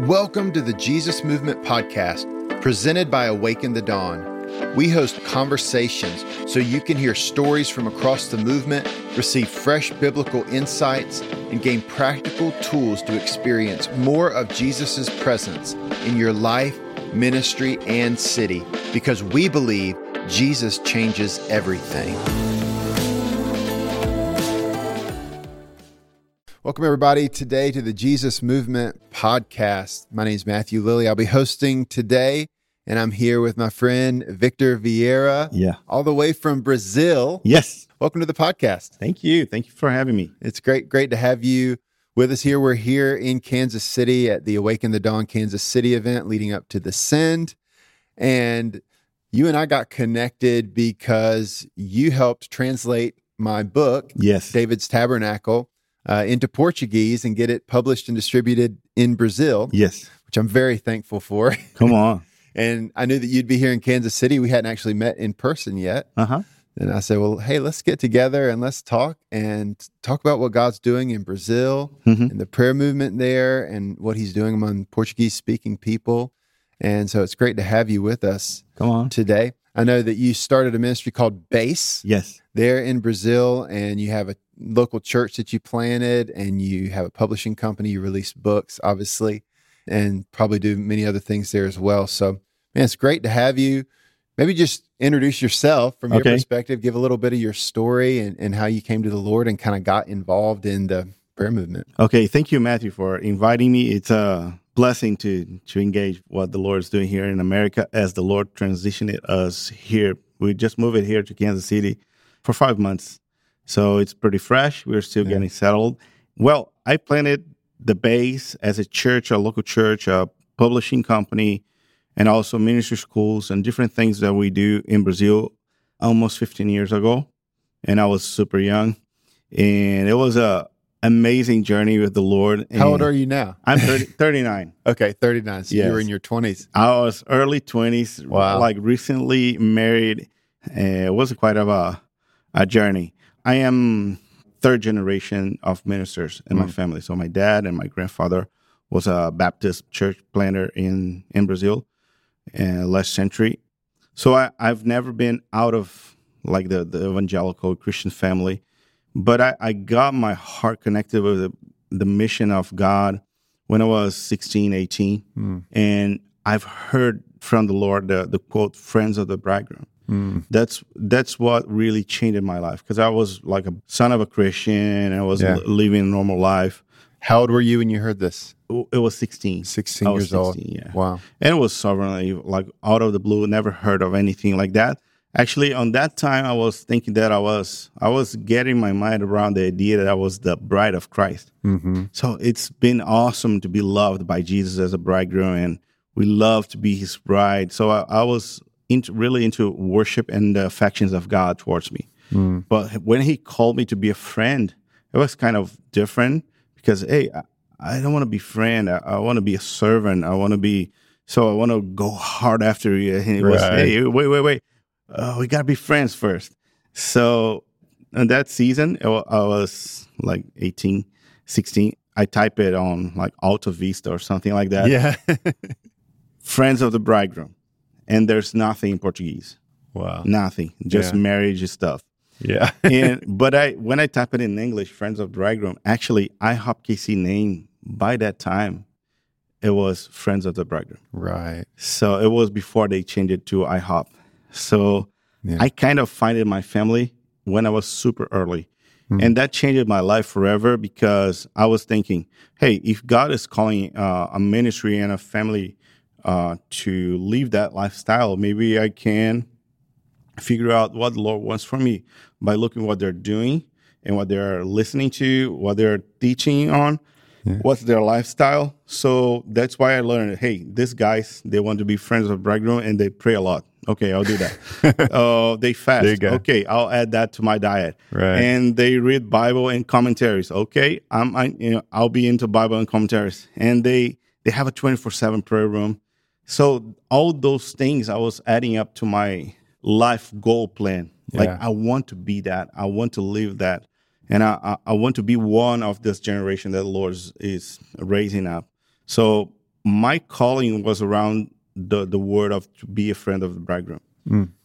Welcome to the Jesus Movement Podcast, presented by Awaken the Dawn. We host conversations so you can hear stories from across the movement, receive fresh biblical insights, and gain practical tools to experience more of Jesus' presence in your life, ministry, and city because we believe Jesus changes everything. Welcome, everybody, today to the Jesus Movement Podcast. My name is Matthew Lilly. I'll be hosting today, and I'm here with my friend Victor Vieira. Yeah. All the way from Brazil. Yes. Welcome to the podcast. Thank you. Thank you for having me. It's great, great to have you with us here. We're here in Kansas City at the Awaken the Dawn Kansas City event leading up to the Send. And you and I got connected because you helped translate my book, Yes. David's Tabernacle, uh, into Portuguese and get it published and distributed in Brazil, Yes. which I'm very thankful for. Come on. and I knew that you'd be here in Kansas City. We hadn't actually met in person yet. Uh huh. And I said, well, hey, let's get together and let's talk and talk about what God's doing in Brazil Mhm. and the prayer movement there and what he's doing among Portuguese speaking people. And so it's great to have you with us Come on. today. I know that you started a ministry called Base Yes. There in Brazil, and you have a local church that you planted, and you have a publishing company. You release books, obviously, and probably do many other things there as well. So, man, it's great to have you. Maybe just introduce yourself from your perspective, give a little bit of your story and, and how you came to the Lord and kind of got involved in the prayer movement. Okay. Thank you, Matthew, for inviting me. It's a blessing to to engage what the Lord is doing here in America as the Lord transitioned us here. We just moved here to Kansas City for five months, so it's pretty fresh. We're still Yeah. getting settled. Well, I planted the base as a church, a local church, a publishing company, and also ministry schools and different things that we do in Brazil almost 15 years ago. And I was super young. And it was a amazing journey with the Lord. How old are you now? I'm 30, 39. Okay, 39. So you were in your 20s. I was early 20s, Wow. like recently married. Uh, it was quite of a, a journey. I am third generation of ministers in Mm. my family. So my dad and my grandfather was a Baptist church planter in, in Brazil uh, last century. So I, I've never been out of like the, the evangelical Christian family, but I, I got my heart connected with the, the mission of God when I was 16, 18 Mm. and I've heard from the Lord the, the quote "friends of the bridegroom." Mm. That's that's what really changed my life because I was like a son of a Christian and I was Yeah. li- living a normal life. How old were you when you heard this? It was 16, 16 I was years old. yeah. Wow. and it was sovereignly like out of the blue. Never heard of anything like that. Actually, on that time, I was thinking that I was I was getting my mind around the idea that I was the bride of Christ. Mm-hmm. So it's been awesome to be loved by Jesus as a bridegroom, and we love to be his bride. So I, I was into, really into worship and the affections of God towards me. Mm. But when he called me to be a friend, it was kind of different because, hey, I, I don't want to be friend. I, I want to be a servant. I want to be, so I want to go hard after you. And it was, hey, wait, wait, wait. Uh, we got to be friends first. So in that season, I I was like 18, 16. I type it on like Alta Vista or something like that. Yeah. Friends of the bridegroom. And there's nothing in Portuguese. wow. Nothing. Just Yeah. marriage stuff. Yeah. and but I when I type it in English, Friends of the Bridegroom, actually IHOP KC name by that time, it was Friends of the Bridegroom. right. So it was before they changed it to IHOP. So Yeah. I kind of find in my family when I was super early. Mhm. And that changed my life forever because I was thinking, hey, if God is calling uh, a ministry and a family uh, to live that lifestyle, maybe I can figure out what the Lord wants for me by looking what they're doing and what they're listening to, what they're teaching on, Yeah. what's their lifestyle. So that's why I learned, hey, these guys, they want to be friends of bridegroom and they pray a lot. Okay, I'll do that. uh, they fast. There you go. Okay, I'll add that to my diet. Right. And they read Bible and commentaries. Okay, I'm, I, you know, I'll be into Bible and commentaries. And they they have a 24 seven prayer room. So all those things I was adding up to my life goal plan. Like Yeah. I want to be that. I want to live that. And I, I, I want to be one of this generation that the Lord is, is raising up. So my calling was around the the word of to be a friend of the bridegroom.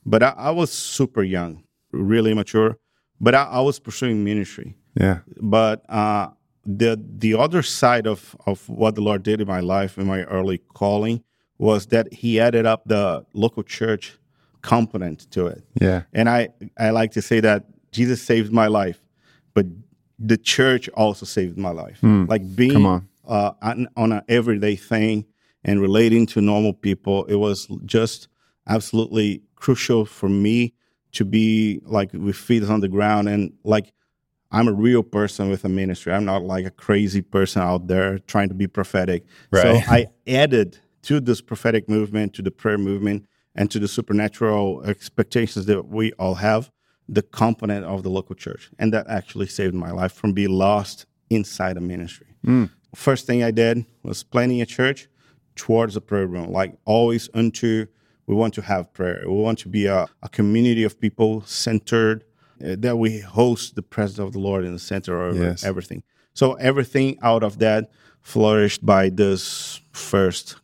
But I, I was super young, really immature. But I, I was pursuing ministry. Yeah. But uh, the the other side of of what the Lord did in my life in my early calling was that He added up the local church component to it. Yeah. And I I like to say that Jesus saved my life, but the church also saved my life. Like being on. Uh, on, on an everyday thing and relating to normal people, it was just absolutely crucial for me to be like with feet on the ground and like I'm a real person with a ministry. I'm not like a crazy person out there trying to be prophetic. Right. So I added to this prophetic movement, to the prayer movement, and to the supernatural expectations that we all have, the component of the local church. And that actually saved my life from being lost inside a ministry. First thing I did was planning a church towards a prayer room, like always unto we want to have prayer. We want to be a, a community of people centered, uh, that we host the presence of the Lord in the center of Yes. everything. So everything out of that flourished by this first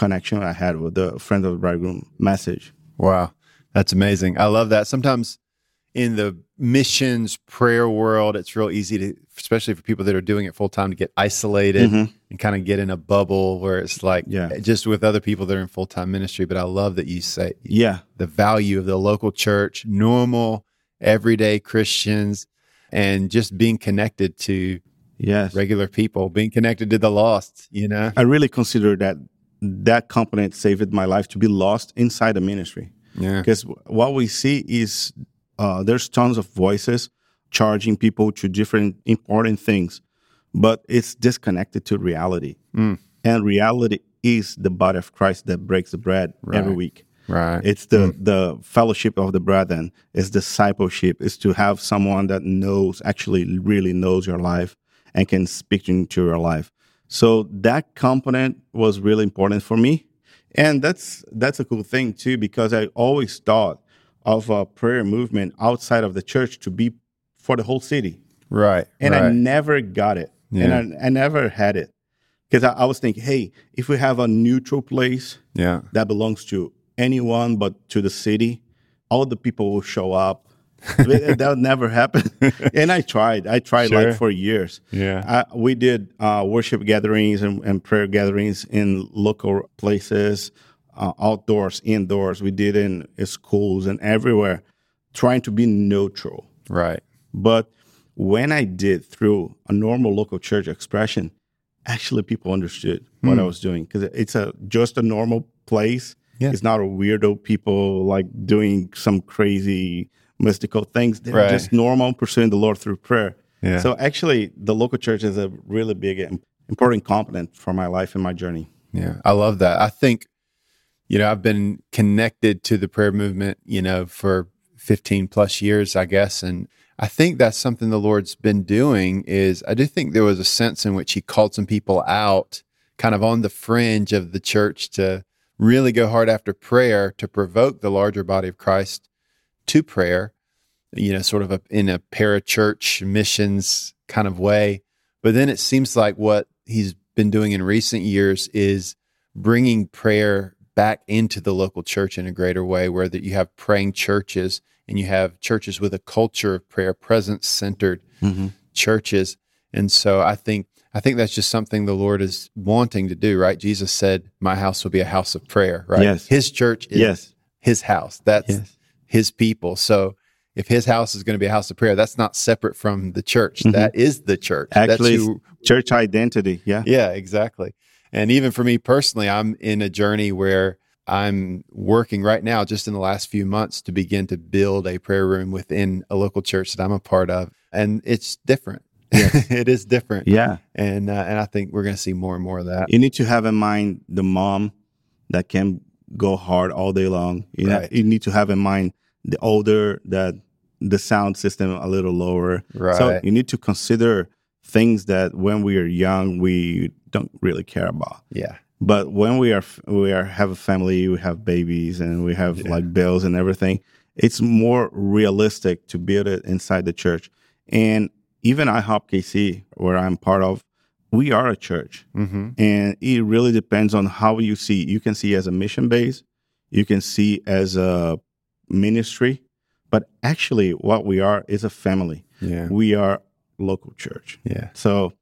connection I had with the friend of the bridegroom message. Wow. That's amazing. I love that. Sometimes in the missions prayer world, it's real easy to, especially for people that are doing it full time, to get isolated mm-hmm. and kind of get in a bubble where it's like Yeah. just with other people that are in full time ministry. But I love that you say Yeah, the value of the local church, normal, everyday Christians, and just being connected to yes. regular people, being connected to the lost, you know? I really consider that that component saved my life to be lost inside the ministry. Yeah. because what we see is uh, there's tons of voices charging people to different important things, but it's disconnected to reality. Mm. And reality is the body of Christ that breaks the bread every week. Right. It's the the fellowship of the brethren. It's discipleship. It's to have someone that knows, actually, really knows your life and can speak into your life. So that component was really important for me, and that's that's a cool thing too because I always thought of a prayer movement outside of the church to be for the whole city, right. and I never got it, Yeah. and I, I never had it because I, I was thinking, hey, if we have a neutral place yeah. that belongs to anyone but to the city, all the people will show up. That that would never happen. and I tried. I tried Sure. like for years. Yeah. I, we did uh, worship gatherings and, and prayer gatherings in local places, uh, outdoors, indoors. We did in schools and everywhere, trying to be neutral. Right. But when I did through a normal local church expression, actually people understood what Hmm. I was doing because it's a just a normal place. Yeah. It's not a weirdo people like doing some crazy mystical things. They're Right. just normal pursuing the Lord through prayer. Yeah. So actually, the local church is a really big important component for my life and my journey. Yeah, I love that. I think, you know, I've been connected to the prayer movement, you know, for 15 plus years, I guess. And I think that's something the Lord's been doing is I do think there was a sense in which he called some people out kind of on the fringe of the church to really go hard after prayer to provoke the larger body of Christ to prayer, you know, sort of a, in a parachurch missions kind of way. But then it seems like what he's been doing in recent years is bringing prayer back into the local church in a greater way, where that you have praying churches and you have churches with a culture of prayer, presence centered mm-hmm. churches. And so I think I think that's just something the Lord is wanting to do, right? Jesus said, "My house will be a house of prayer," right? Yes. His church is Yes. his house. That's Yes. His people. So if his house is going to be a house of prayer, that's not separate from the church. That is the church. Mm-hmm. Actually, that's it's church identity. Yeah. yeah, exactly. And even for me personally, I'm in a journey where I'm working right now, just in the last few months, to begin to build a prayer room within a local church that I'm a part of, and it's different. it is different, Yeah. and uh, and I think we're going to see more and more of that. You need to have in mind the mom that can go hard all day long. You, know, Right. you need to have in mind the older that the sound system a little lower. Right. So you need to consider things that when we are young we don't really care about. Yeah, But when we are we are have a family, we have babies, and we have like bills and everything, it's more realistic to build it inside the church. And even IHOP KC, where I'm part of, we are a church, Mm-hmm. and it really depends on how you see. You can see as a mission base, you can see as a ministry, but actually, what we are is a family. Yeah. We are local church. Yeah. So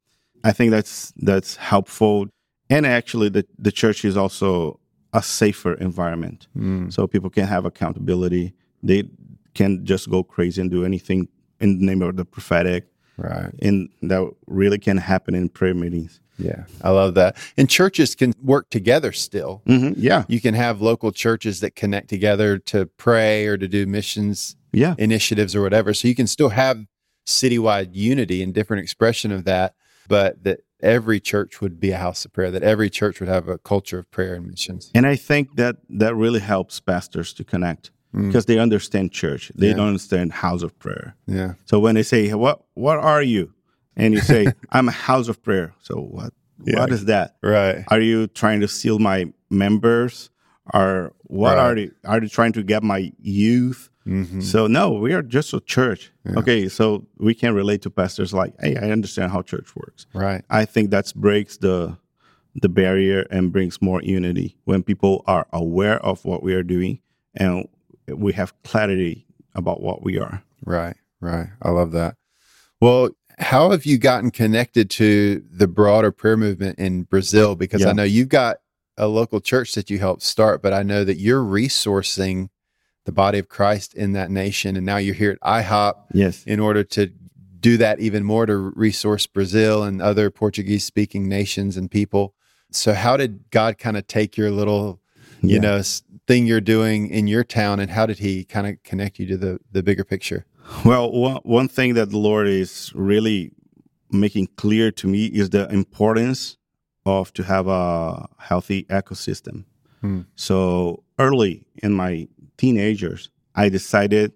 I think that's that's helpful. And actually the, the church is also a safer environment. Mm. So people can have accountability. They can just go crazy and do anything in the name of the prophetic. Right. And that really can happen in prayer meetings. Yeah. I love that. And churches can work together still. hmm Yeah. You can have local churches that connect together to pray or to do missions Yeah. initiatives or whatever. So you can still have citywide unity and different expression of that, but that every church would be a house of prayer, that every church would have a culture of prayer and missions. And I think that that really helps pastors to connect Mm. because they understand church. They Yeah. don't understand house of prayer. Yeah. So when they say, "What what are you?" and you say, "I'm a house of prayer." So what Yeah. what is that? Right. Are you trying to steal my members? Or what Right. are they are they trying to get my youth? hmm So no, we are just a church. Yeah. Okay, so we can relate to pastors like, "Hey, I understand how church works." Right. I think that breaks the the barrier and brings more unity when people are aware of what we are doing and we have clarity about what we are. Right. Right. I love that. Well, how have you gotten connected to the broader prayer movement in Brazil? Because I know you've got a local church that you helped start, but I know that you're resourcing the body of Christ in that nation. And now you're here at IHOP Yes. in order to do that even more to resource Brazil and other Portuguese speaking nations and people. So, how did God kind of take your little, you know, s- thing you're doing in your town, and how did He kind of connect you to the the bigger picture? Well, one, one thing that the Lord is really making clear to me is the importance of to have a healthy ecosystem. Hmm. So early in my teenagers, I decided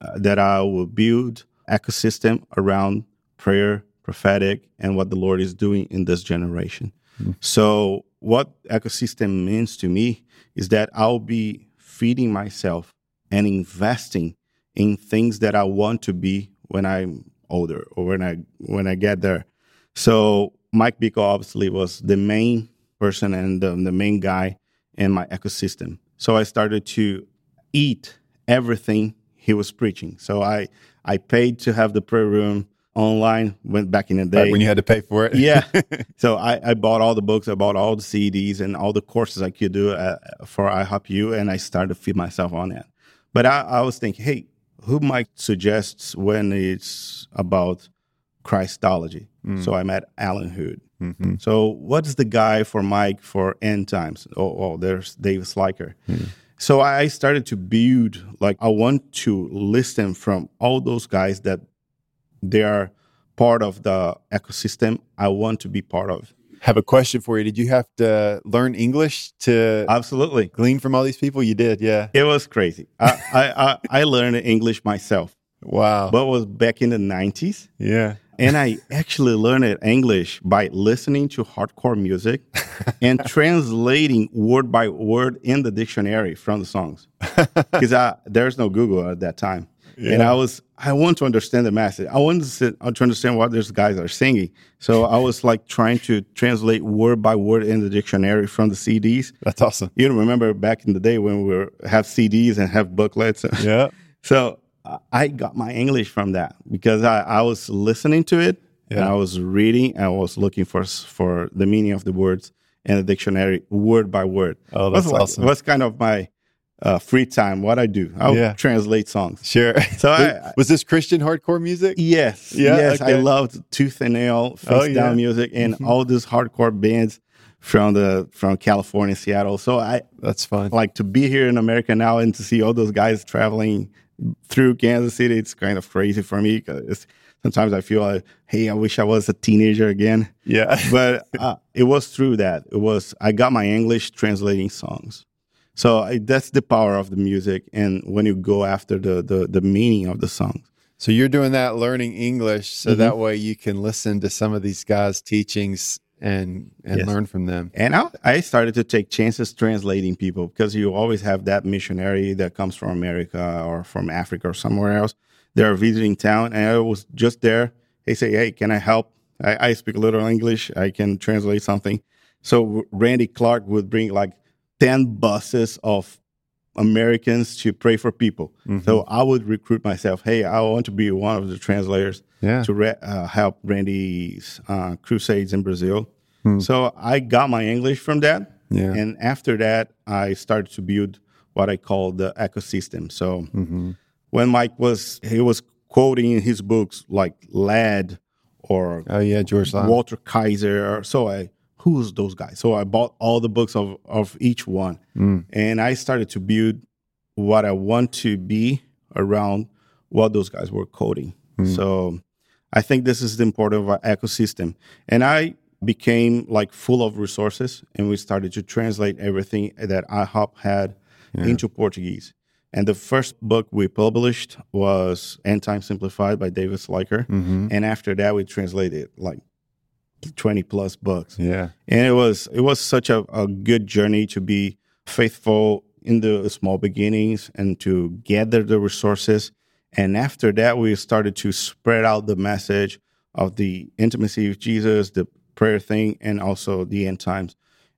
uh, that I will build ecosystem around prayer, prophetic, and what the Lord is doing in this generation. Hmm. So what ecosystem means to me is that I'll be feeding myself and investing in things that I want to be when I'm older or when I when I get there. So Mike Bickle obviously was the main person and the, the main guy in my ecosystem. So I started to eat everything he was preaching. So I I paid to have the prayer room online. Went back in the day Right when you had to pay for it, yeah. So I, I bought all the books, I bought all the CDs and all the courses I could do uh, for IHOPU, and I started to feed myself on that. But I, I was thinking, hey, who might suggest when it's about Christology? So I met Alan Hood. hmm So what's the guy for Mike for end times? Oh, oh there's David Sliker. So I started to build like I want to listen from all those guys that they are part of the ecosystem I want to be part of. Have a question for you. Did you have to learn English to Absolutely. glean from all these people? You did, yeah. It was crazy. I, I, I, I learned English myself, Wow. but it was back in the 90s. yeah. And I actually learned English by listening to hardcore music and translating word by word in the dictionary from the songs. Because there's no Google at that time. And I was, I want to understand the message. I want to, sit, uh, to understand what these guys are singing. So I was like trying to translate word by word in the dictionary from the CDs. That's awesome. You remember back in the day when we were, have CDs and have booklets. Yeah. So I got my English from that because I, I was listening to it and I was reading and I was looking for for the meaning of the words in the dictionary word by word. Oh, that's like- awesome. What's kind of my uh, free time? What I do? I will Yeah. translate songs. Sure. So I- was this Christian hardcore music? Yes, Yeah, yes, I loved Tooth and Nail, Face Oh, yeah. Down music, and Mhm. all these hardcore bands from the from California, Seattle. So I That's fun. like to be here in America now and to see all those guys traveling through Kansas City. It's kind of crazy for me because sometimes I feel like, hey, I wish I was a teenager again. Yeah. But uh, it was through that. It was I got my English translating songs. So I, that's the power of the music, and when you go after the the, the meaning of the songs. So you're doing that learning English so Mhm. that way you can listen to some of these guys' teachings and and Yes. learn from them. And I, I started to take chances translating people because you always have that missionary that comes from America or from Africa or somewhere else. They're visiting town, and I was just there. They say, "Hey, can I help I, I speak a little English. I can translate something. So Randy Clark would bring like 10 buses of Americans to pray for people. Mm-hmm. So I would recruit myself. Hey, I want to be one of the translators yeah. to re- uh, help Randy's uh, crusades in Brazil. Hmm. So I got my English from that. Yeah. And after that, I started to build what I call the ecosystem. So mm-hmm. when Mike was, he was quoting in his books like Ladd or oh yeah, George. Walter Kaiser. Or, so I, who's those guys? So I bought all the books of, of each one. Mm. And I started to build what I want to be around what those guys were coding. Mm. So I think this is the importance of our ecosystem. And I became like full of resources and we started to translate everything that IHOP had yeah. into Portuguese. And the first book we published was End Time Simplified by David Sliker. Mm-hmm. And after that, we translated like 20 plus books. Yeah. And it was it was such a, a good journey to be faithful in the small beginnings and to gather the resources. And after that, we started to spread out the message of the intimacy with Jesus, the prayer thing, and also the end times.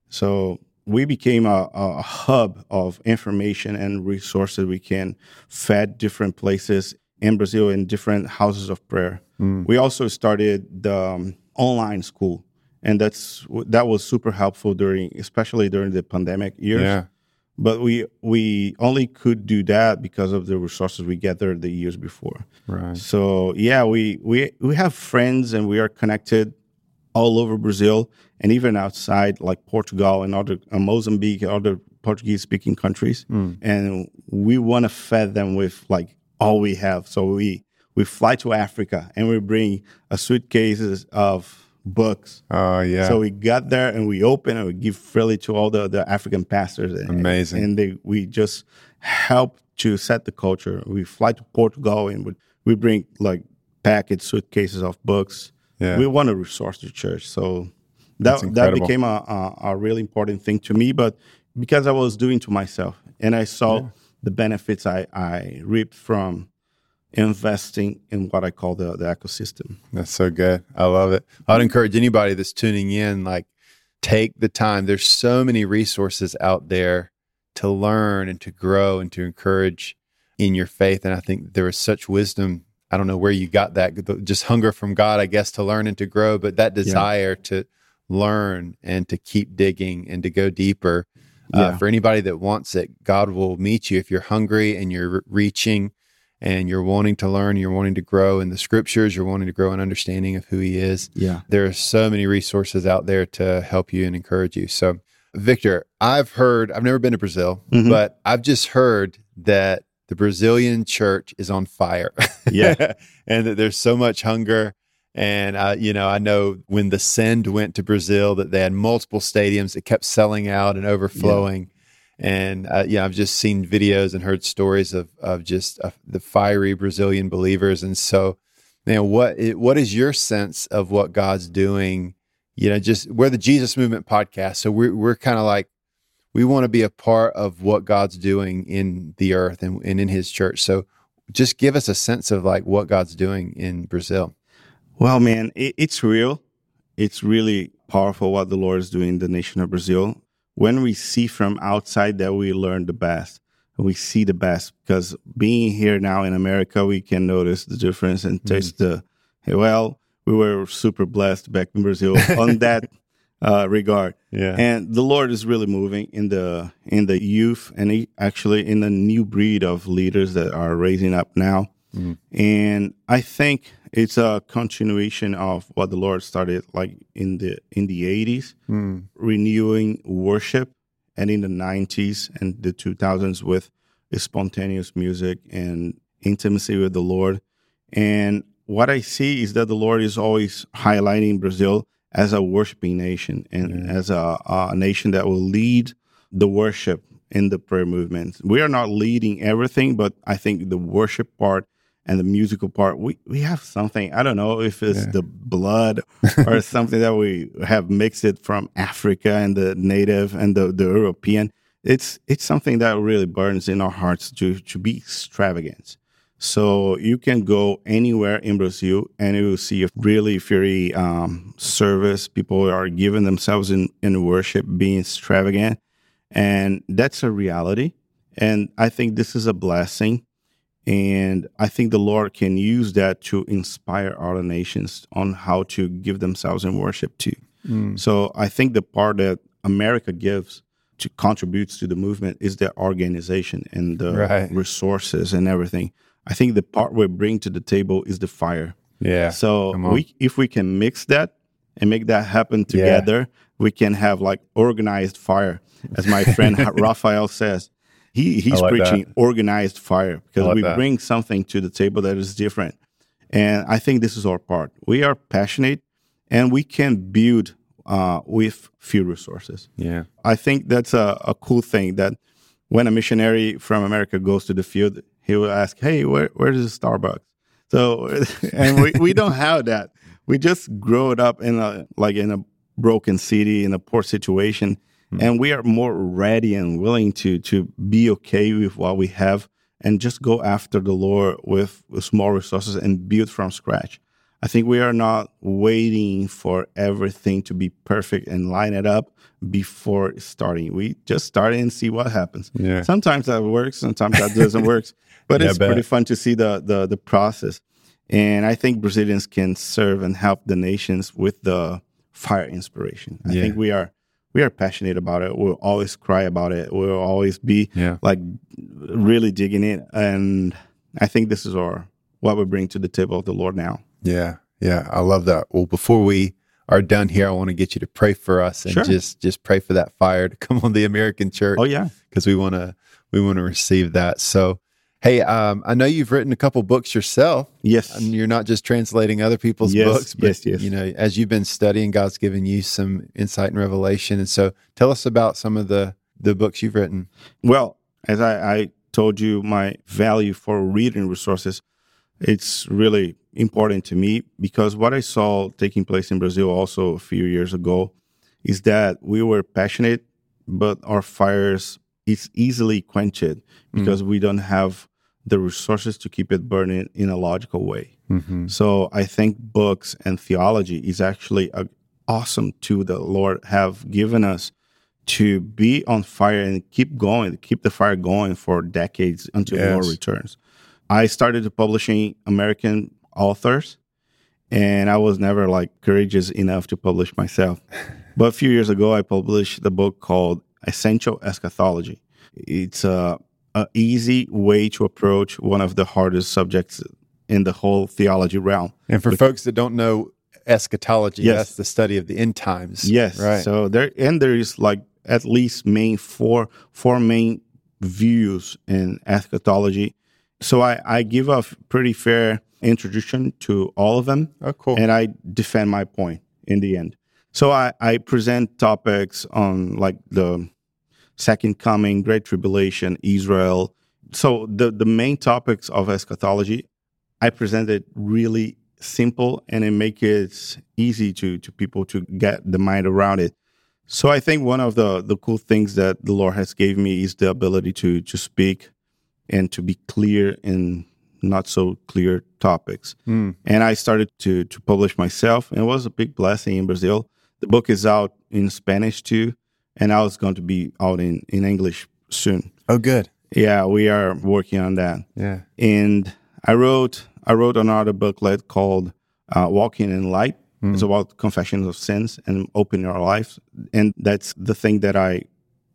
So we became a, a hub of information and resources we can fed different places in Brazil in different houses of prayer. Mm. We also started the um, online school, and that's that was super helpful during, especially during the pandemic years. Yeah. But we we only could do that because of the resources we gathered the years before. Right. So yeah, we we we have friends and we are connected all over Brazil and even outside, like Portugal and other uh, Mozambique and other Portuguese speaking countries. Mm. And we want to feed them with like all we have. So we we fly to Africa and we bring a suitcases of books. Oh yeah. So we got there and we open and we give freely to all the, the African pastors. Amazing. And, and they we just help to set the culture. We fly to Portugal and we, we bring like package suitcases of books yeah. we want to resource the church. So that that became a, a, a really important thing to me. But because I was doing to myself, and I saw yeah. the benefits I I reaped from investing in what I call the the ecosystem. That's so good. I love it. I'd encourage anybody that's tuning in, like, take the time. There's so many resources out there to learn and to grow and to encourage in your faith. And I think there is such wisdom I don't know where you got that, just hunger from God, I guess, to learn and to grow, but that desire yeah. to learn and to keep digging and to go deeper. Uh, yeah. Uh, for anybody that wants it, God will meet you if you're hungry and you're reaching and you're wanting to learn, you're wanting to grow in the scriptures, you're wanting to grow an understanding of who He is. Yeah. There are so many resources out there to help you and encourage you. So, Victor, I've heard, I've never been to Brazil, mm-hmm. but I've just heard that the Brazilian church is on fire. Yeah. and that there's so much hunger. And, uh, you know, I know when the Send went to Brazil that they had multiple stadiums that kept selling out and overflowing. Yeah. And, uh, yeah, I've just seen videos and heard stories of, of just uh, the fiery Brazilian believers. And so, man, what, what is your sense of what God's doing? You know, just we're the Jesus Movement podcast. So we're, we're kind of like we want to be a part of what God's doing in the earth and, and in his church. So just give us a sense of like what God's doing in Brazil. Well, man, it, it's real. It's really powerful what the Lord is doing in the nation of Brazil. When we see from outside that we learn the best, we see the best because being here now in America, we can notice the difference and taste mm. the, well, we were super blessed back in Brazil on that uh, regard. Yeah. And the Lord is really moving in the in the youth and he, actually in the new breed of leaders that are raising up now. Mm. And I think it's a continuation of what the Lord started like in the in the 80s, mm. renewing worship and in the 90s and the 2000s with spontaneous music and intimacy with the Lord. And what I see is that the Lord is always highlighting Brazil as a worshiping nation and as a, a nation that will lead the worship in the prayer movement. We are not leading everything, but I think the worship part and the musical part, we, we have something. I don't know if it's yeah. the blood or something that we have mixed it from Africa and the native and the, the European. It's it's something that really burns in our hearts to to be extravagant. So you can go anywhere in Brazil and you will see a really very um, service. People are giving themselves in, in worship, being extravagant. And that's a reality. And I think this is a blessing. And I think the Lord can use that to inspire other nations on how to give themselves in worship too. Mm. So I think the part that America gives to contributes to the movement is the organization and the right. resources and everything. I think the part we bring to the table is the fire. Yeah. So we, if we can mix that and make that happen together, yeah. we can have like organized fire, as my friend Raphael says. He he's like preaching that. organized fire because like we that. bring something to the table that is different. And I think this is our part. We are passionate and we can build uh, with few resources. Yeah. I think that's a, a cool thing that when a missionary from America goes to the field, he will ask, Hey, where, where's the Starbucks? So, and we, we don't have that. We just grow it up in a, like in a broken city, in a poor situation mm. and we are more ready and willing to to be okay with what we have and just go after the Lord with, with small resources and build from scratch. I think we are not waiting for everything to be perfect and line it up before starting. We just start and see what happens. Yeah. Sometimes that works, sometimes that doesn't work. But yeah, it's pretty fun to see the, the the process. And I think Brazilians can serve and help the nations with the fire inspiration. I yeah. think we are we are passionate about it. We'll always cry about it. We'll always be yeah. like really digging in. And I think this is our what we bring to the table of the Lord now. Yeah, yeah, I love that. Well, before we are done here, I want to get you to pray for us and sure. just just pray for that fire to come on the American church. Oh yeah, because we want to we want to receive that. So Hey, um, I know you've written a couple books yourself. Yes, and you're not just translating other people's yes, books, but yes, yes. you know, as you've been studying, God's given you some insight and revelation. And so, tell us about some of the the books you've written. Well, as I, I told you, my value for reading resources, it's really important to me because what I saw taking place in Brazil also a few years ago is that we were passionate, but our fires is easily quenched mm. because mm. we don't have the resources to keep it burning in a logical way. Mm-hmm. So I think books and theology is actually an awesome tool that Lord have given us to be on fire and keep going, keep the fire going for decades until yes. the Lord returns. I started publishing American authors and I was never like courageous enough to publish myself. but a few years ago I published the book called Essential Eschatology. It's a an easy way to approach one of the hardest subjects in the whole theology realm. And for folks that don't know eschatology, yes. that's the study of the end times. Yes. Right. So there and there is like at least main four four main views in eschatology. So I, I give a pretty fair introduction to all of them. Oh, cool. And I defend my point in the end. So I, I present topics on like the second coming, great tribulation, Israel. So the, the main topics of eschatology, I presented really simple and it make it easy to, to people to get the mind around it. So I think one of the, the cool things that the Lord has gave me is the ability to, to speak and to be clear in not so clear topics. Mm. And I started to, to publish myself and it was a big blessing in Brazil. The book is out in Spanish too and I was going to be out in in English soon. Oh, good. Yeah, we are working on that. Yeah, and I wrote I wrote another booklet called uh, "Walking in Light." Mm. It's about confessions of sins and opening our lives, and that's the thing that I.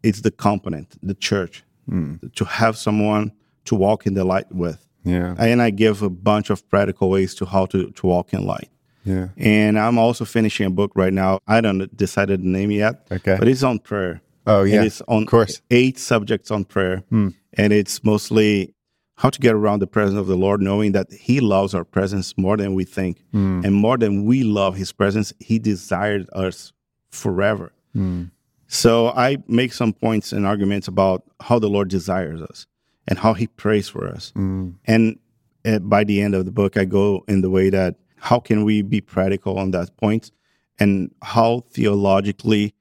It's the component, the church, mm. to have someone to walk in the light with. Yeah, and I give a bunch of practical ways to how to to walk in light. Yeah. And I'm also finishing a book right now. I don't decided the name yet. Okay. But it's on prayer. Oh yeah. And it's on of course. eight subjects on prayer. Hmm. And it's mostly how to get around the presence of the Lord, knowing that He loves our presence more than we think. Hmm. And more than we love His presence, He desired us forever. Hmm. So I make some points and arguments about how the Lord desires us and how He prays for us. Hmm. And uh, by the end of the book, I go in the way that how can we be practical on that point and how theologically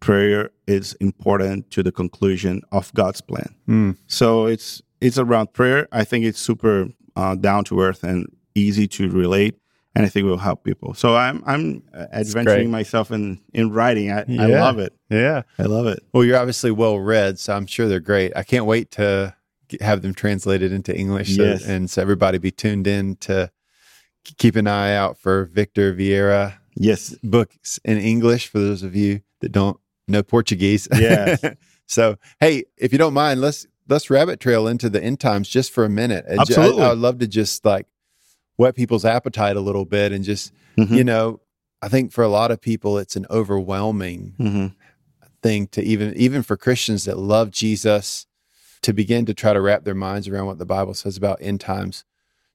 prayer is important to the conclusion of God's plan. Mm. So it's it's around prayer. I think it's super uh, down to earth and easy to relate and I think it will help people. So I'm I'm adventuring myself in in writing. I, yeah. I love it. Yeah, I love it. Well, you're obviously well read, so I'm sure they're great. I can't wait to have them translated into English, yes. so, and so everybody be tuned in to keep an eye out for Victor Vieira. Yes, books in English for those of you that don't know Portuguese. Yeah. so hey, if you don't mind, let's let's rabbit trail into the end times just for a minute. Absolutely, I, I'd love to just like whet people's appetite a little bit and just mm-hmm. you know i think for a lot of people it's an overwhelming mm-hmm. thing to even even for christians that love jesus to begin to try to wrap their minds around what the bible says about end times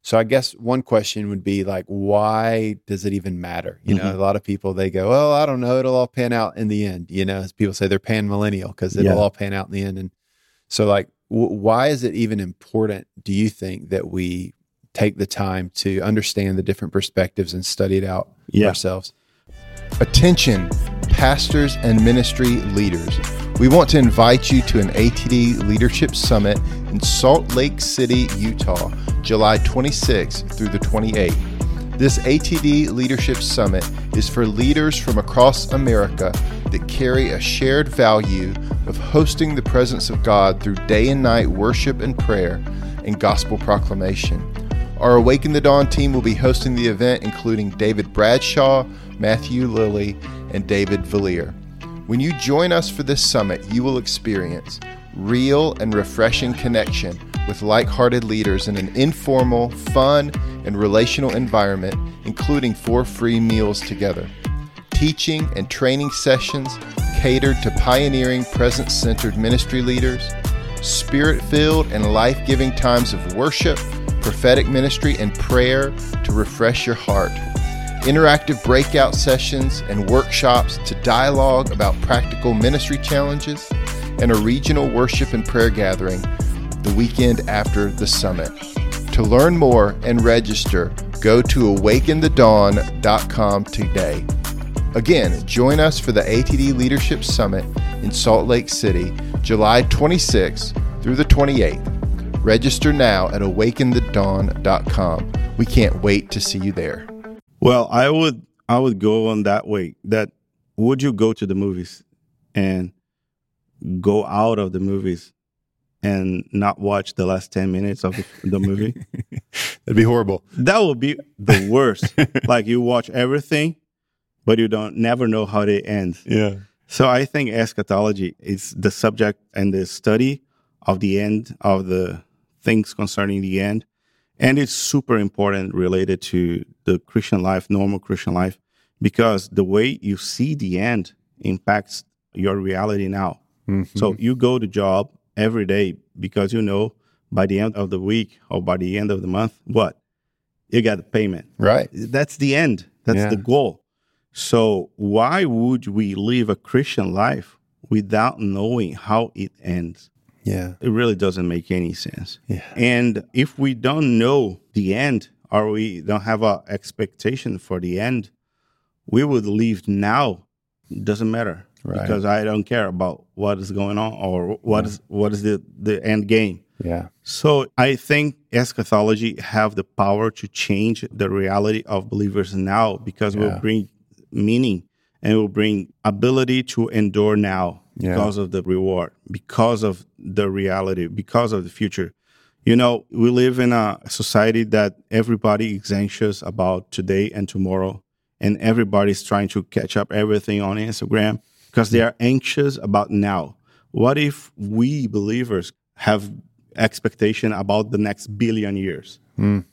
so i guess one question would be like why does it even matter you mm-hmm. know a lot of people they go well i don't know it'll all pan out in the end you know as people say they're pan millennial because it'll yeah. all pan out in the end and so like w- why is it even important do you think that we take the time to understand the different perspectives and study it out yeah. ourselves. Attention, pastors and ministry leaders. We want to invite you to an ATD Leadership Summit in Salt Lake City, Utah, July 26th through the 28th. This ATD Leadership Summit is for leaders from across America that carry a shared value of hosting the presence of God through day and night worship and prayer and gospel proclamation. Our Awaken the Dawn team will be hosting the event, including David Bradshaw, Matthew Lilly, and David Villier. When you join us for this summit, you will experience real and refreshing connection with like hearted leaders in an informal, fun, and relational environment, including four free meals together. Teaching and training sessions catered to pioneering, presence centered ministry leaders, spirit filled and life giving times of worship prophetic ministry, and prayer to refresh your heart. Interactive breakout sessions and workshops to dialogue about practical ministry challenges, and a regional worship and prayer gathering the weekend after the summit. To learn more and register, go to awakenthedawn.com today. Again, join us for the ATD Leadership Summit in Salt Lake City, July 26th through the 28th. Register now at awakenthedawn.com. We can't wait to see you there. Well, I would I would go on that way. That would you go to the movies and go out of the movies and not watch the last 10 minutes of the, the movie? That'd be horrible. That would be the worst. like you watch everything, but you don't never know how they end. Yeah. So I think eschatology is the subject and the study of the end of the things concerning the end. And it's super important related to the Christian life, normal Christian life, because the way you see the end impacts your reality now. Mm-hmm. So you go to job every day because you know by the end of the week or by the end of the month, what? You got the payment. Right. That's the end. That's yeah. the goal. So why would we live a Christian life without knowing how it ends? Yeah. It really doesn't make any sense. Yeah. And if we don't know the end or we don't have an expectation for the end, we would leave now. Doesn't matter. Right. Because I don't care about what is going on or what yeah. is what is the, the end game. Yeah. So I think eschatology have the power to change the reality of believers now because yeah. it will bring meaning and we'll bring ability to endure now yeah. because of the reward, because of the reality, because of the future. You know, we live in a society that everybody is anxious about today and tomorrow, and everybody's trying to catch up everything on Instagram because they are anxious about now. What if we believers have expectation about the next billion years? Mm.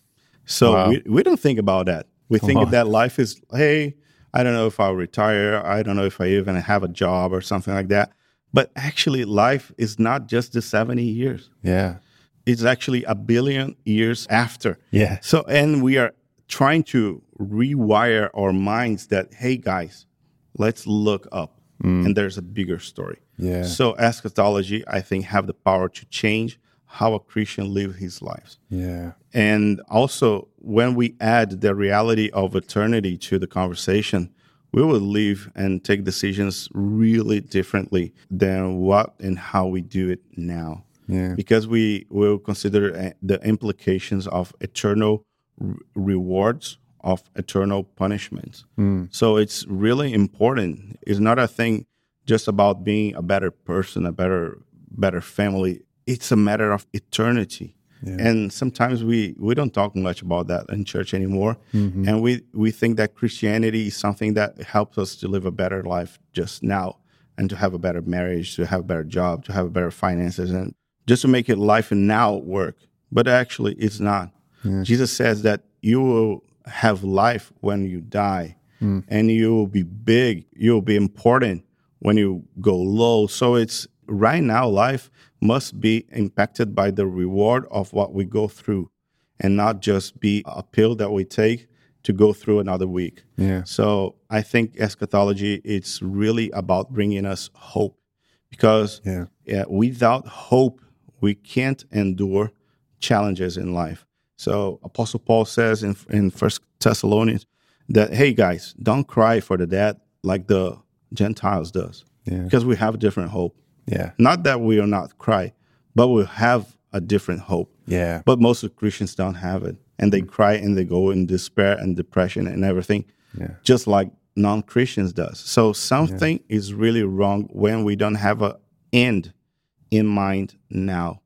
So wow. we, we don't think about that. We think oh. that life is, hey, I don't know if I'll retire. I don't know if I even have a job or something like that. But actually, life is not just the 70 years. Yeah. It's actually a billion years after. Yeah. So, and we are trying to rewire our minds that, hey, guys, let's look up. Mm. And there's a bigger story. Yeah. So, eschatology, I think, have the power to change how a Christian lives his life. Yeah. And also, when we add the reality of eternity to the conversation, we will live and take decisions really differently than what and how we do it now. Yeah. because we will consider uh, the implications of eternal r- rewards of eternal punishments. Mm. So it's really important. It's not a thing just about being a better person, a better better family. It's a matter of eternity. Yeah. And sometimes we we don't talk much about that in church anymore. Mhm. And we we think that Christianity is something that helps us to live a better life just now and to have a better marriage, to have a better job, to have better finances and just to make it life and now work. But actually it's not. Yeah. Jesus says that you will have life when you die Mm. and you will be big, you will be important when you go low. So it's right now life must be impacted by the reward of what we go through and not just be a pill that we take to go through another week. Yeah. So I think eschatology it's really about bringing us hope because Yeah. yeah, without hope we can't endure challenges in life. So Apostle Paul says in in First Thessalonians that hey guys, don't cry for the dead like the Gentiles does Yeah. because we have a different hope. Yeah. Not that we are not cry, but we have a different hope. Yeah. But most of Christians don't have it, and they cry and they go in despair and depression and everything, Yeah. just like non-Christians does. So something is really wrong when we don't have a end in mind now.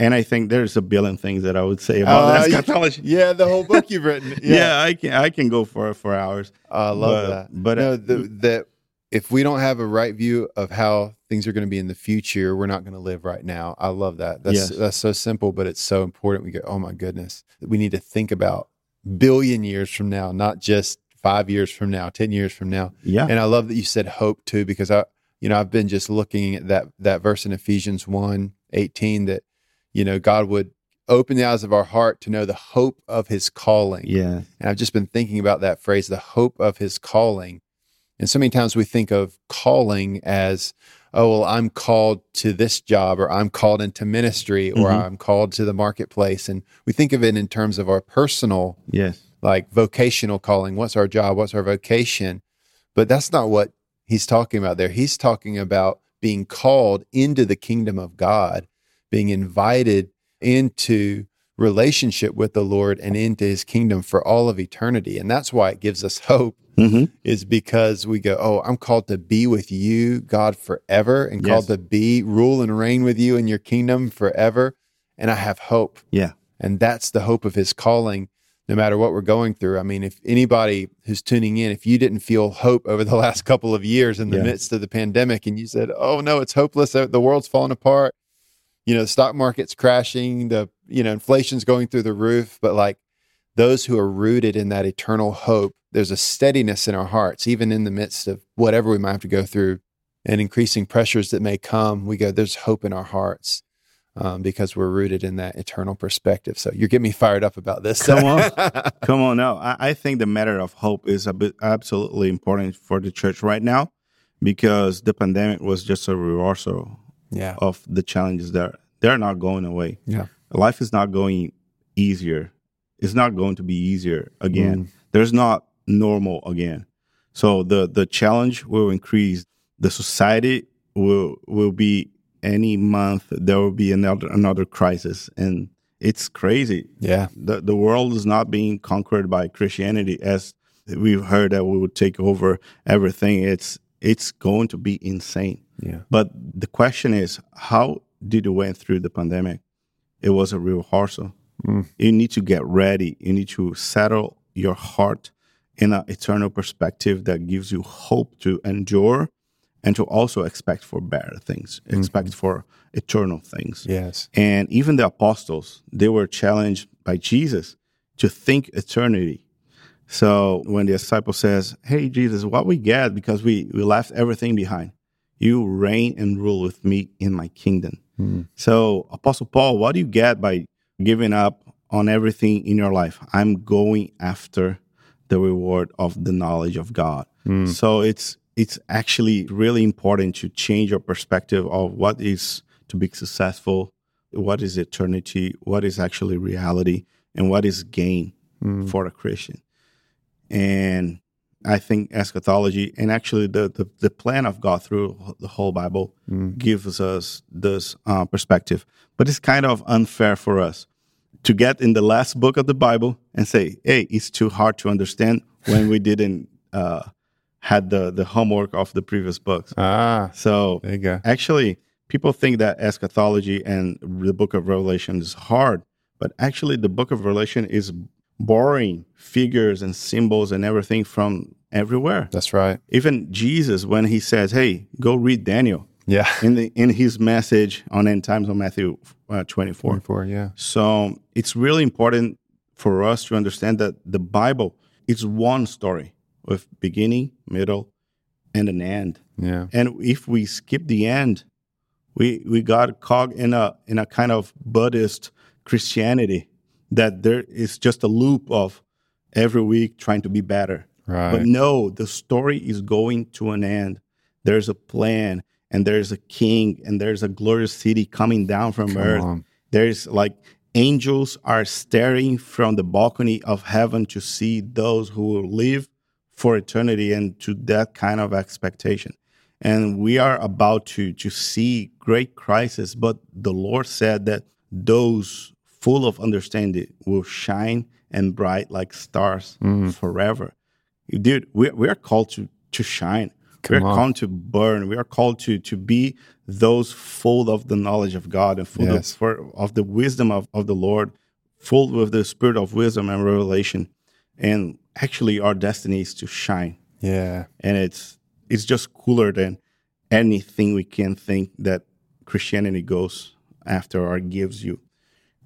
And I think there's a billion things that I would say about Uh, eschatology. Yeah. The whole book you've written. Yeah. I can I can go for for hours. I love But- that. but, no, the, that if we don't have a right view of how things are going to be in the future, we're not going to live right now. I love that. That's Yes. that's so simple, but it's so important. We go, oh my goodness, we need to think about billion years from now, not just five years from now, ten years from now. Yeah. And I love that you said hope too, because I, you know, I've been just looking at that that verse in Ephesians 1, 18 that, you know, God would open the eyes of our heart to know the hope of his calling. yeah. And I've just been thinking about that phrase, the hope of his calling. And so many times we think of calling as, oh, well, I'm called to this job, or I'm called into ministry, or Mhm. I'm called to the marketplace. And we think of it in terms of our personal, Yes. like vocational calling. What's our job? What's our vocation? But that's not what he's talking about there. He's talking about being called into the kingdom of God, being invited into relationship with the Lord and into his kingdom for all of eternity. And that's why it gives us hope hmm is because we go, Oh, I'm called to be with you, God, forever, and called to be, rule and reign with you in your kingdom forever. And I have hope. Yeah. And that's the hope of his calling, no matter what we're going through. I mean, if anybody who's tuning in, if you didn't feel hope over the last couple of years in the Yeah. midst of the pandemic and you said, Oh, no, it's hopeless, the world's falling apart, you know, the stock market's crashing, the, you know, inflation's going through the roof, but like, those who are rooted in that eternal hope, there's a steadiness in our hearts, even in the midst of whatever we might have to go through and increasing pressures that may come. We go, there's hope in our hearts um, because we're rooted in that eternal perspective. So you're getting me fired up about this. Come on. Come on now. I, I think the matter of hope is a bit absolutely important for the church right now because the pandemic was just a reversal yeah. of the challenges that they're not going away. Yeah. Life is not going easier. It's not going to be easier again. Mm. There's not normal again. So the the challenge will increase. The society will will be any month there will be another another crisis and it's crazy Yeah. the the world is not being conquered by Christianity as we've heard that we would take over everything. It's it's going to be insane. Yeah. But the question is, how did you went through the pandemic? It was a real rehearsal. Mm. You need to get ready. You need to settle your heart in an eternal perspective that gives you hope to endure and to also expect for better things, expect for eternal things. Yes. And even the apostles, they were challenged by Jesus to think eternity. So when the disciple says, Hey, Jesus, what we get because we, we left everything behind. You reign and rule with me in my kingdom. Mm. So, Apostle Paul, what do you get by giving up on everything in your life? I'm going after the reward of the knowledge of God. Mm. So it's it's actually really important to change your perspective of what is to be successful, what is eternity, what is actually reality, and what is gain Mm. for a Christian. And I think eschatology and actually the, the, the plan of God through the whole Bible mm. gives us this uh, perspective. But it's kind of unfair for us to get in the last book of the Bible and say, "Hey, it's too hard to understand," when we didn't uh, had the the homework of the previous books. Ah, so there you go. Actually, people think that eschatology and the Book of Revelation is hard, but actually, the Book of Revelation is borrowing figures and symbols and everything from everywhere. That's right. Even Jesus, when he says, "Hey, go read Daniel," yeah, in the in his message on end times on Matthew uh, 24. 24, yeah. So it's really important for us to understand that the Bible is one story with beginning, middle, and an end. Yeah. And if we skip the end, we we got caught in a in a kind of Buddhist Christianity that there is just a loop of every week trying to be better. Right. But no, the story is going to an end. There's a plan and there's a king and there's a glorious city coming down from Come earth. On. There's like angels are staring from the balcony of heaven to see those who will live for eternity and to that kind of expectation. And we are about to to see great crisis, but the Lord said that those full of understanding will shine and bright like stars mm. forever. Dude, we, we are called to, to shine. Come we are on. called to burn. We are called to, to be those full of the knowledge of God and full yes. of, for, of the wisdom of, of the Lord, full with the spirit of wisdom and revelation. And actually, our destiny is to shine. Yeah. And it's it's just cooler than anything we can think that Christianity goes after or gives you.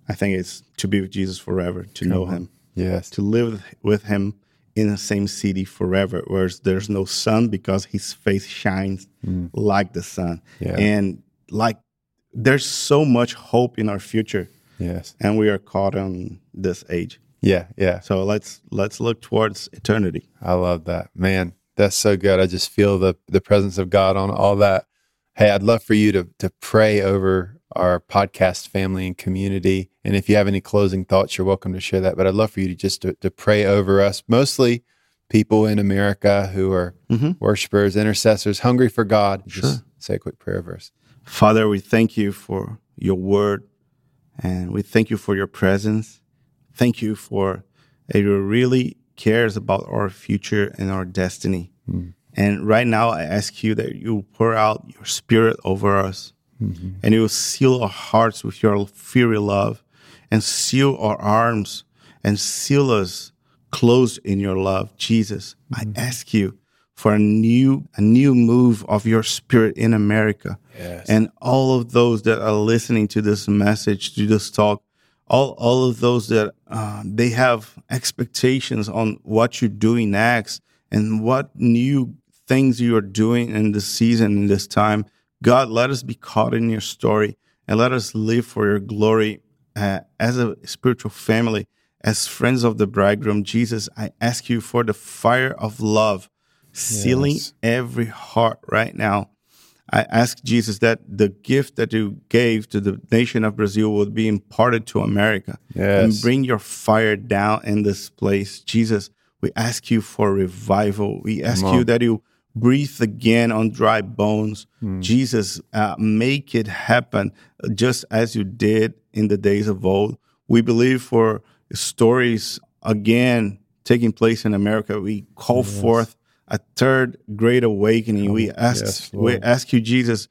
I think it's to be with Jesus forever, to Come know on. Him. Yes. To live with Him in the same city forever, whereas there's no sun because His face shines mm. like the sun. Yeah. And like there's so much hope in our future. Yes. And we are caught on this age. Yeah, yeah. So let's let's look towards eternity. I love that. Man, that's so good. I just feel the the presence of God on all that. Hey, I'd love for you to to pray over our podcast family and community. And if you have any closing thoughts, you're welcome to share that. But I'd love for you to just to, to pray over us, mostly people in America who are mm-hmm. worshipers, intercessors, hungry for God. Sure. Just say a quick prayer verse. Father, we thank you for your word and we thank you for your presence. Thank you for that you really cares about our future and our destiny. Mm. And right now, I ask you that you pour out your spirit over us Mm-hmm. And you will seal our hearts with your fiery love and seal our arms and seal us close in your love. Jesus, mm-hmm. I ask you for a new a new move of your spirit in America. Yes. And all of those that are listening to this message, to this talk, all all of those that uh, they have expectations on what you're doing next and what new things you are doing in this season in this time God, let us be caught in your story and let us live for your glory uh, as a spiritual family, as friends of the bridegroom. Jesus, I ask you for the fire of love sealing yes. every heart right now. I ask Jesus that the gift that you gave to the nation of Brazil would be imparted to America yes. and bring your fire down in this place. Jesus, we ask you for revival. We ask you that you breathe again on dry bones. Mm. Jesus, uh, make it happen just as you did in the days of old. We believe for stories again taking place in America. We call yes. forth a third great awakening. we ask, yes, we ask you, Jesus,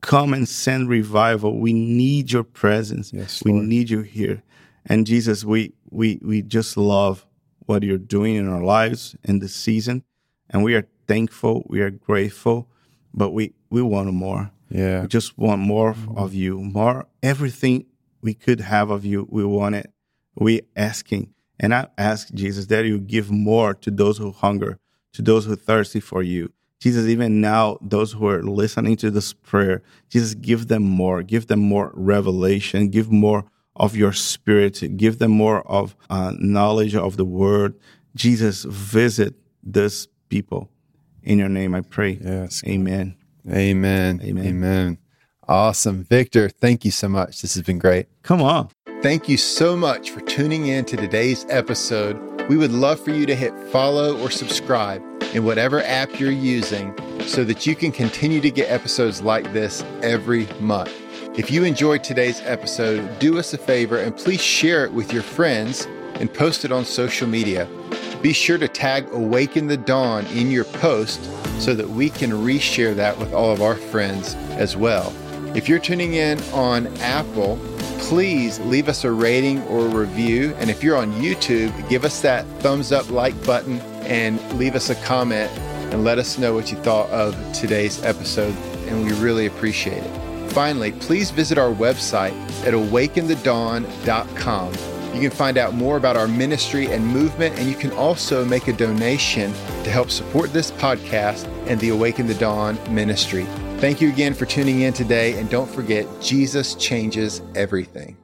come and send revival. We need your presence. Yes, we need you here. And Jesus, we we we just love what you're doing in our lives in this season, and we are thankful, we are grateful, but we we want more. Yeah, we just want more mm-hmm. of you, more everything we could have of you. We want it. We asking, and I ask Jesus that you give more to those who hunger, to those who thirsty for you. Jesus, even now, those who are listening to this prayer, Jesus, give them more, give them more revelation, give more of your spirit, give them more of uh, knowledge of the word. Jesus, visit this people. In your name I pray. Yes. Amen. Amen. Amen. Amen. Awesome. Victor, thank you so much. This has been great. Come on. Thank you so much for tuning in to today's episode. We would love for you to hit follow or subscribe in whatever app you're using so that you can continue to get episodes like this every month. If you enjoyed today's episode, do us a favor and please share it with your friends and post it on social media. Be sure to tag Awaken the Dawn in your post so that we can reshare that with all of our friends as well. If you're tuning in on Apple, please leave us a rating or a review. And if you're on YouTube, give us that thumbs up like button and leave us a comment and let us know what you thought of today's episode. And we really appreciate it. Finally, please visit our website at awakenthedawn.com. You can find out more about our ministry and movement, and you can also make a donation to help support this podcast and the Awaken the Dawn ministry. Thank you again for tuning in today, and don't forget, Jesus changes everything.